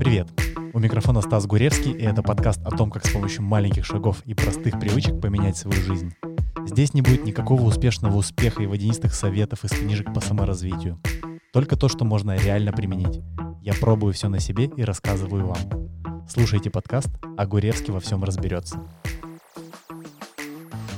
Привет! У микрофона Стас Гуревский, и это подкаст о том, как с помощью маленьких шагов и простых привычек поменять свою жизнь. Здесь не будет никакого успешного успеха и водянистых советов из книжек по саморазвитию. Только то, что можно реально применить. Я пробую все на себе и рассказываю вам. Слушайте подкаст, а Гуревский во всем разберется.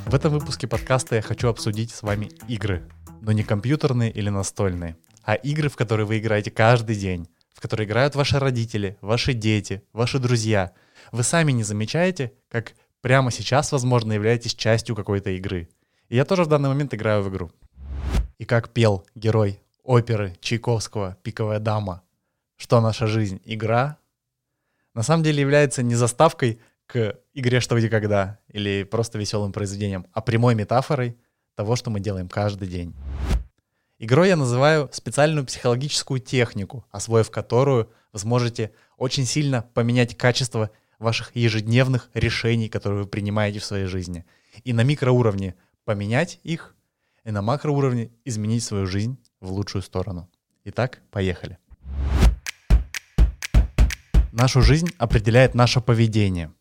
В этом выпуске подкаста я хочу обсудить с вами игры. Но не компьютерные или настольные, а игры, в которые вы играете каждый день, в которые играют ваши родители, ваши дети, ваши друзья. Вы сами не замечаете, как прямо сейчас, возможно, являетесь частью какой-то игры. И я тоже в данный момент играю в игру. И как пел герой оперы Чайковского «Пиковая дама», что наша жизнь — игра, на самом деле является не заставкой к игре «Что, где, когда» или просто веселым произведением, а прямой метафорой того, что мы делаем каждый день. Игрой я называю специальную психологическую технику, освоив которую вы сможете очень сильно поменять качество ваших ежедневных решений, которые вы принимаете в своей жизни. И на микроуровне поменять их, и на макроуровне изменить свою жизнь в лучшую сторону. Итак, поехали. Нашу жизнь определяет наше поведение.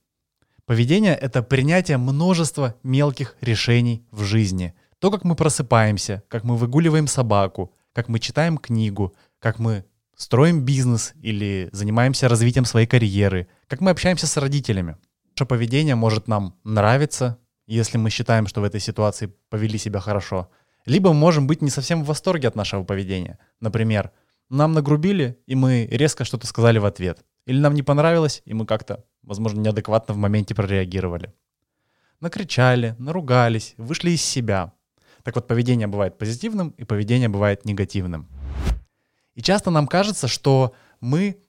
Поведение — это принятие множества мелких решений в жизни. То, как мы просыпаемся, как мы выгуливаем собаку, как мы читаем книгу, как мы строим бизнес или занимаемся развитием своей карьеры, как мы общаемся с родителями. Наше поведение может нам нравиться, если мы считаем, что в этой ситуации повели себя хорошо. Либо мы можем быть не совсем в восторге от нашего поведения. Например, нам нагрубили, и мы резко что-то сказали в ответ. Или нам не понравилось, и мы как-то, возможно, неадекватно в моменте прореагировали. Накричали, наругались, вышли из себя. Так вот, поведение бывает позитивным, и поведение бывает негативным. И часто нам кажется, что мы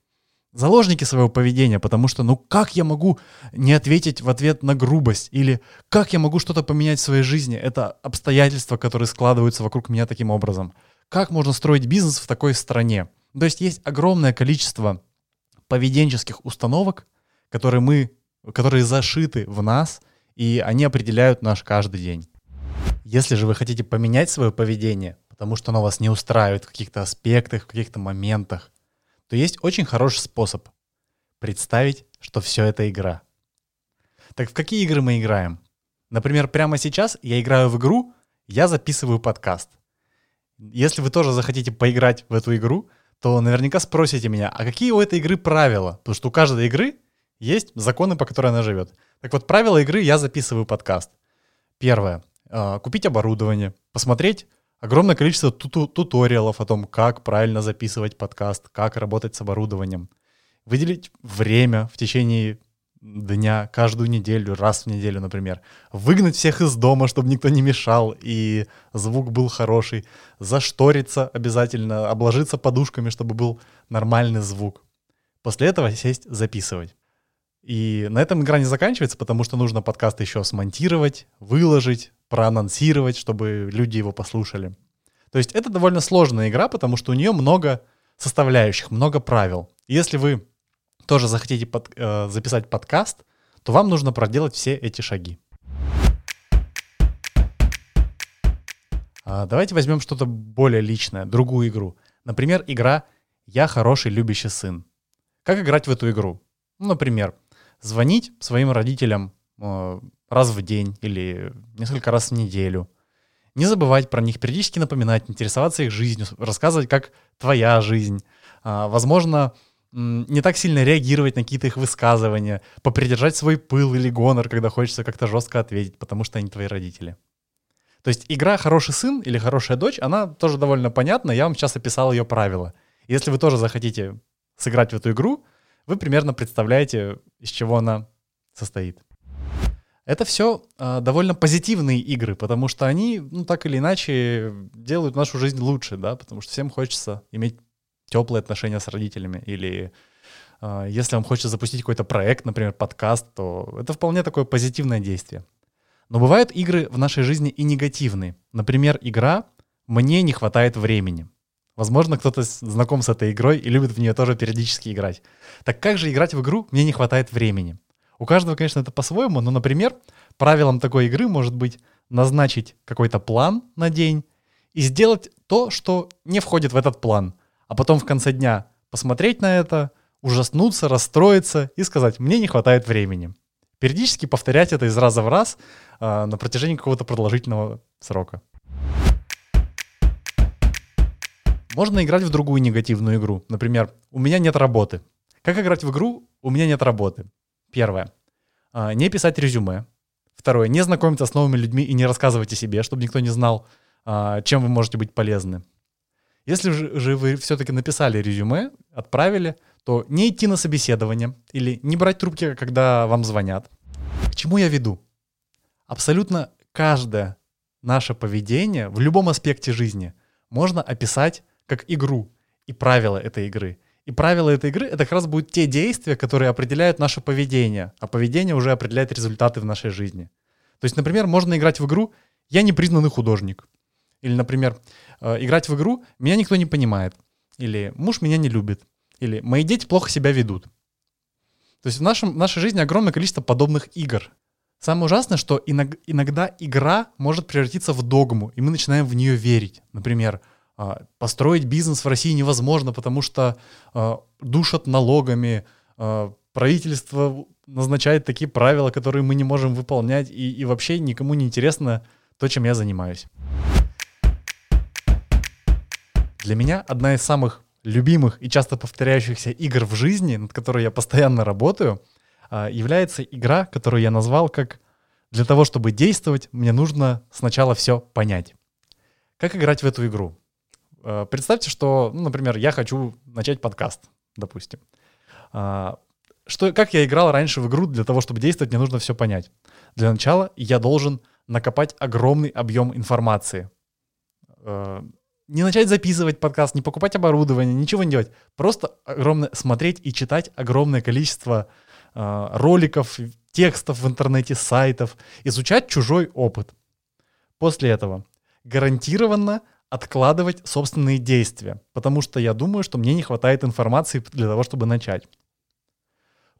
заложники своего поведения, потому что, ну как я могу не ответить в ответ на грубость? Или как я могу что-то поменять в своей жизни? Это обстоятельства, которые складываются вокруг меня таким образом. Как можно строить бизнес в такой стране? То есть есть огромное количество поведенческих установок, которые мы, которые зашиты в нас, и они определяют наш каждый день. Если же вы хотите поменять свое поведение, потому что оно вас не устраивает в каких-то аспектах, в каких-то моментах, то есть очень хороший способ представить, что все это игра. Так в какие игры мы играем? Например, прямо сейчас я играю в игру, я записываю подкаст. Если вы тоже захотите поиграть в эту игру, то наверняка спросите меня, а какие у этой игры правила? Потому что у каждой игры есть законы, по которой она живет. Так вот, правила игры я записываю подкаст. Первое. А, купить оборудование, посмотреть огромное количество ту туториалов о том, как правильно записывать подкаст, как работать с оборудованием. Выделить время в течение дня, каждую неделю, раз в неделю, например. Выгнать всех из дома, чтобы никто не мешал, и звук был хороший. Зашториться обязательно, обложиться подушками, чтобы был нормальный звук. После этого сесть записывать. И на этом игра не заканчивается, потому что нужно подкаст еще смонтировать, выложить, проанонсировать, чтобы люди его послушали. То есть это довольно сложная игра, потому что у нее много составляющих, много правил. Если вы тоже захотите под, э, записать подкаст, то вам нужно проделать все эти шаги. А давайте возьмем что-то более личное, другую игру. Например, игра «Я хороший любящий сын». Как играть в эту игру? Например, звонить своим родителям э, раз в день или несколько раз в неделю. Не забывать про них, периодически напоминать, интересоваться их жизнью, рассказывать, как твоя жизнь. А, возможно, не так сильно реагировать на какие-то их высказывания, попридержать свой пыл или гонор, когда хочется как-то жестко ответить, потому что они твои родители. То есть игра «Хороший сын» или «Хорошая дочь», она тоже довольно понятна, я вам сейчас описал ее правила. Если вы тоже захотите сыграть в эту игру, вы примерно представляете, из чего она состоит. Это все э, а, довольно позитивные игры, потому что они, ну, так или иначе, делают нашу жизнь лучше, да, потому что всем хочется иметь теплые отношения с родителями, или э, если вам хочется запустить какой-то проект, например, подкаст, то это вполне такое позитивное действие. Но бывают игры в нашей жизни и негативные. Например, игра «Мне не хватает времени». Возможно, кто-то знаком с этой игрой и любит в нее тоже периодически играть. Так как же играть в игру «Мне не хватает времени»? У каждого, конечно, это по-своему, но, например, правилом такой игры может быть назначить какой-то план на день и сделать то, что не входит в этот план, а потом в конце дня посмотреть на это, ужаснуться, расстроиться и сказать «мне не хватает времени». Периодически повторять это из раза в раз э, на протяжении какого-то продолжительного срока. Можно играть в другую негативную игру. Например, «у меня нет работы». Как играть в игру «у меня нет работы»? Первое. Э, не писать резюме. Второе. Не знакомиться с новыми людьми и не рассказывать о себе, чтобы никто не знал, э, чем вы можете быть полезны. Если же вы все-таки написали резюме, отправили, то не идти на собеседование или не брать трубки, когда вам звонят. К чему я веду? Абсолютно каждое наше поведение в любом аспекте жизни можно описать как игру и правила этой игры. И правила этой игры — это как раз будут те действия, которые определяют наше поведение, а поведение уже определяет результаты в нашей жизни. То есть, например, можно играть в игру «Я не признанный художник». Или, например, э, играть в игру «Меня никто не понимает». Или «Муж меня не любит». Или «Мои дети плохо себя ведут». То есть в, нашем, в нашей жизни огромное количество подобных игр. Самое ужасное, что иногда игра может превратиться в догму, и мы начинаем в нее верить. Например, построить бизнес в России невозможно, потому что а, душат налогами, а, правительство назначает такие правила, которые мы не можем выполнять, и, и вообще никому не интересно то, чем я занимаюсь. Для меня одна из самых любимых и часто повторяющихся игр в жизни, над которой я постоянно работаю, а, является игра, которую я назвал как «Для того, чтобы действовать, мне нужно сначала все понять». Как играть в эту игру? А, представьте, что, ну, например, я хочу начать подкаст, допустим. А, что, как я играл раньше в игру, для того, чтобы действовать, мне нужно все понять. Для начала я должен накопать огромный объем информации не начать записывать подкаст, не покупать оборудование, ничего не делать. Просто огромное, смотреть и читать огромное количество э, роликов, текстов в интернете, сайтов, изучать чужой опыт. После этого гарантированно откладывать собственные действия, потому что я думаю, что мне не хватает информации для того, чтобы начать.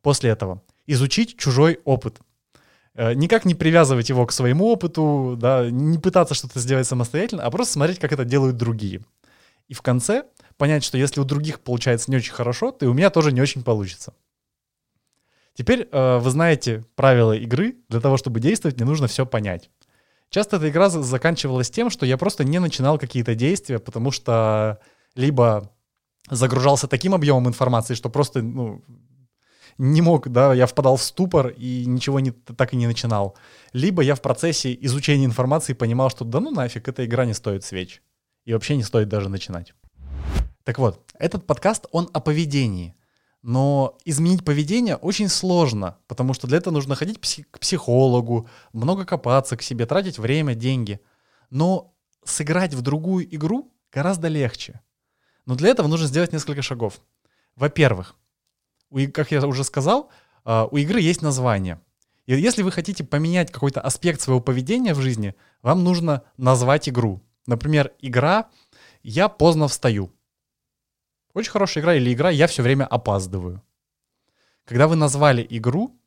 После этого изучить чужой опыт, Э, никак не привязывать его к своему опыту, да, не пытаться что-то сделать самостоятельно, а просто смотреть, как это делают другие. И в конце понять, что если у других получается не очень хорошо, то и у меня тоже не очень получится. Теперь э, вы знаете правила игры. Для того, чтобы действовать, не нужно все понять. Часто эта игра заканчивалась тем, что я просто не начинал какие-то действия, потому что либо загружался таким объемом информации, что просто ну, не мог, да, я впадал в ступор и ничего не, так и не начинал. Либо я в процессе изучения информации понимал, что да ну нафиг, эта игра не стоит свеч. И вообще не стоит даже начинать. Так вот, этот подкаст, он о поведении. Но изменить поведение очень сложно, потому что для этого нужно ходить к психологу, много копаться к себе, тратить время, деньги. Но сыграть в другую игру гораздо легче. Но для этого нужно сделать несколько шагов. Во-первых, как я уже сказал, а, у игры есть название. И если вы хотите поменять какой-то аспект своего поведения в жизни, вам нужно назвать игру. Например, игра «Я поздно встаю». Очень хорошая игра или игра «Я все время опаздываю». Когда вы назвали игру,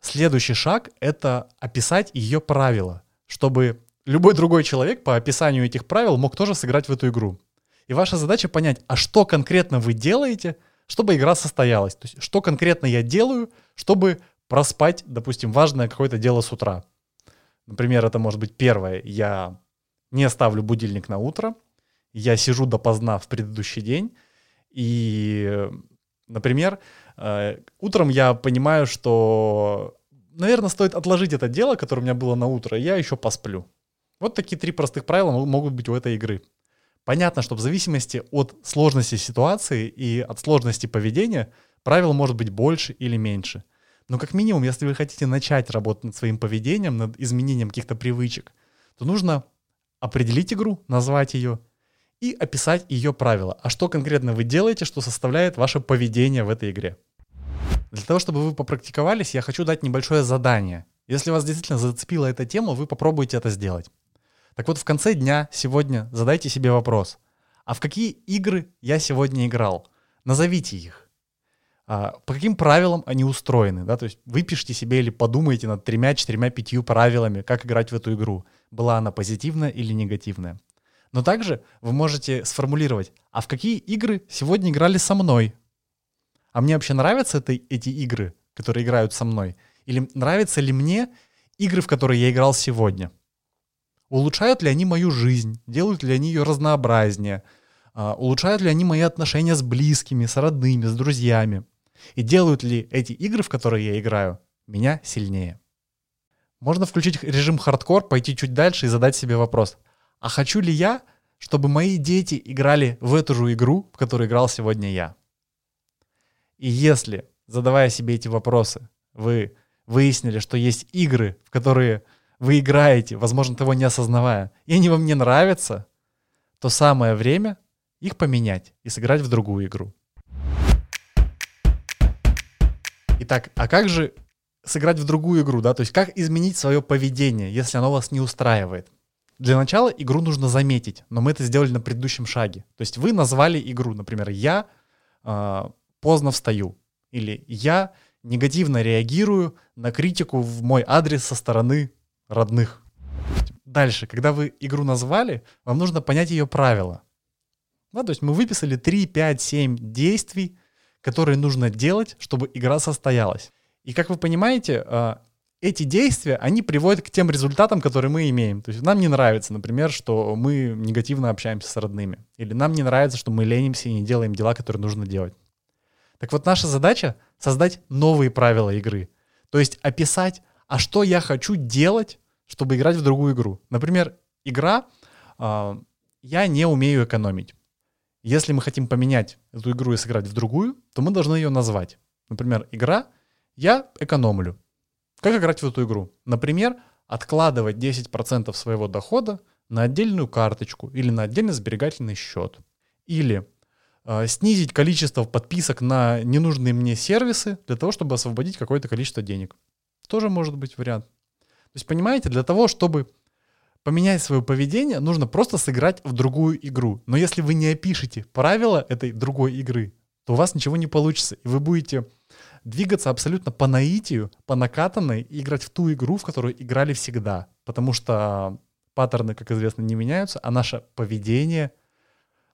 следующий шаг — это описать ее правила, чтобы любой другой человек по описанию этих правил мог тоже сыграть в эту игру. И ваша задача понять, а что конкретно вы делаете — чтобы игра состоялась. То есть, что конкретно я делаю, чтобы проспать, допустим, важное какое-то дело с утра. Например, это может быть первое, я не ставлю будильник на утро, я сижу допоздна в предыдущий день, и, например, э, утром я понимаю, что, наверное, стоит отложить это дело, которое у меня было на утро, и я еще посплю. Вот такие три простых правила могут быть у этой игры. Понятно, что в зависимости от сложности ситуации и от сложности поведения правил может быть больше или меньше. Но как минимум, если вы хотите начать работать над своим поведением, над изменением каких-то привычек, то нужно определить игру, назвать ее и описать ее правила. А что конкретно вы делаете, что составляет ваше поведение в этой игре. Для того, чтобы вы попрактиковались, я хочу дать небольшое задание. Если вас действительно зацепила эта тема, вы попробуйте это сделать. Так вот, в конце дня сегодня задайте себе вопрос. А в какие игры я сегодня играл? Назовите их. А, по каким правилам они устроены? Да? То есть вы пишите себе или подумайте над тремя, четырьмя, пятью правилами, как играть в эту игру. Была она позитивная или негативная. Но также вы можете сформулировать, а в какие игры сегодня играли со мной? а мне вообще нравятся это, эти игры, которые играют со мной? Или нравятся ли мне игры, в которые я играл сегодня? Улучшают ли они мою жизнь? Делают ли они ее разнообразнее? А, улучшают ли они мои отношения с близкими, с родными, с друзьями? И делают ли эти игры, в которые я играю, меня сильнее? Можно включить режим хардкор, пойти чуть дальше и задать себе вопрос. А хочу ли я, чтобы мои дети играли в эту же игру, в которую играл сегодня я? И если, задавая себе эти вопросы, вы выяснили, что есть игры, в которые вы играете, возможно, того не осознавая, и они вам не нравятся, то самое время их поменять и сыграть в другую игру. Итак, а как же сыграть в другую игру, да? То есть как изменить свое поведение, если оно вас не устраивает? Для начала игру нужно заметить, но мы это сделали на предыдущем шаге. То есть вы назвали игру, например, я э, поздно встаю или я негативно реагирую на критику в мой адрес со стороны родных. Дальше, когда вы игру назвали, вам нужно понять ее правила. Да, то есть мы выписали 3, 5, 7 действий, которые нужно делать, чтобы игра состоялась. И как вы понимаете, а, эти действия, они приводят к тем результатам, которые мы имеем. То есть нам не нравится, например, что мы негативно общаемся с родными. Или нам не нравится, что мы ленимся и не делаем дела, которые нужно делать. Так вот, наша задача — создать новые правила игры. То есть описать, а что я хочу делать, чтобы играть в другую игру. Например, игра э, «Я не умею экономить». Если мы хотим поменять эту игру и сыграть в другую, то мы должны ее назвать. Например, игра «Я экономлю». Как играть в эту игру? Например, откладывать 10% своего дохода на отдельную карточку или на отдельный сберегательный счет. Или э, снизить количество подписок на ненужные мне сервисы для того, чтобы освободить какое-то количество денег. Тоже может быть вариант. То есть, понимаете, для того, чтобы поменять свое поведение, нужно просто сыграть в другую игру. Но если вы не опишете правила этой другой игры, то у вас ничего не получится. И вы будете двигаться абсолютно по наитию, по накатанной и играть в ту игру, в которую играли всегда. Потому что паттерны, как известно, не меняются, а наше поведение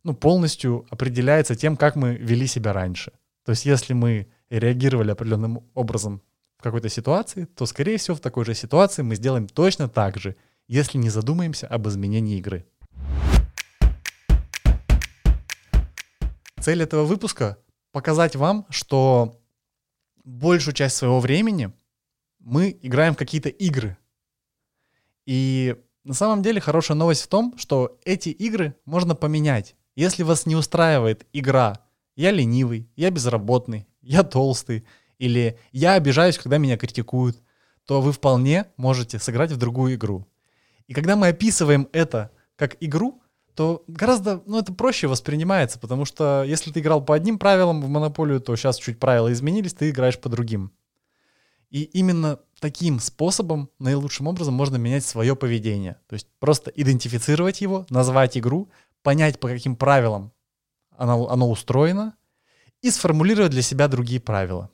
ну, полностью определяется тем, как мы вели себя раньше. То есть если мы реагировали определенным образом в какой-то ситуации, то, скорее всего, в такой же ситуации мы сделаем точно так же, если не задумаемся об изменении игры. Цель этого выпуска — показать вам, что большую часть своего времени мы играем в какие-то игры. И на самом деле хорошая новость в том, что эти игры можно поменять. Если вас не устраивает игра «я ленивый», «я безработный», «я толстый» или «я обижаюсь, когда меня критикуют», то вы вполне можете сыграть в другую игру. И когда мы описываем это как игру, то гораздо, ну, это проще воспринимается, потому что если ты играл по одним правилам в монополию, то сейчас чуть правила изменились, ты играешь по другим. И именно таким способом, наилучшим образом можно менять свое поведение. То есть просто идентифицировать его, назвать игру, понять, по каким правилам оно, оно устроено, и сформулировать для себя другие правила.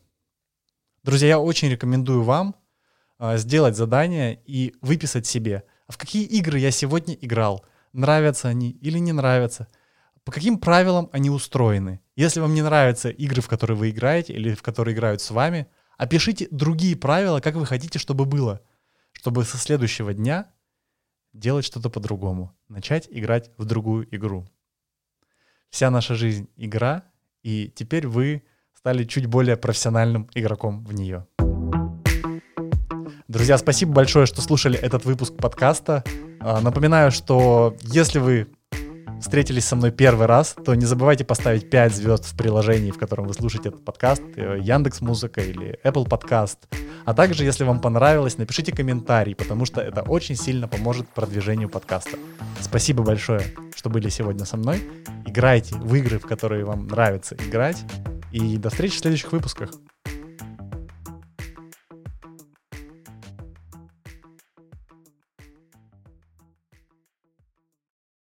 Друзья, я очень рекомендую вам э, сделать задание и выписать себе, а в какие игры я сегодня играл – нравятся они или не нравятся, по каким правилам они устроены. Если вам не нравятся игры, в которые вы играете или в которые играют с вами, опишите другие правила, как вы хотите, чтобы было, чтобы со следующего дня делать что-то по-другому, начать играть в другую игру. Вся наша жизнь — игра, и теперь вы стали чуть более профессиональным игроком в нее. Друзья, спасибо большое, что слушали этот выпуск подкаста. А, напоминаю, что если вы встретились со мной первый раз, то не забывайте поставить 5 звезд в приложении, в котором вы слушаете этот подкаст, э, Яндекс Музыка или Apple Подкаст. А также, если вам понравилось, напишите комментарий, потому что это очень сильно поможет продвижению подкаста. Спасибо большое, что были сегодня со мной. Играйте в игры, в которые вам нравится играть. И до встречи в следующих выпусках.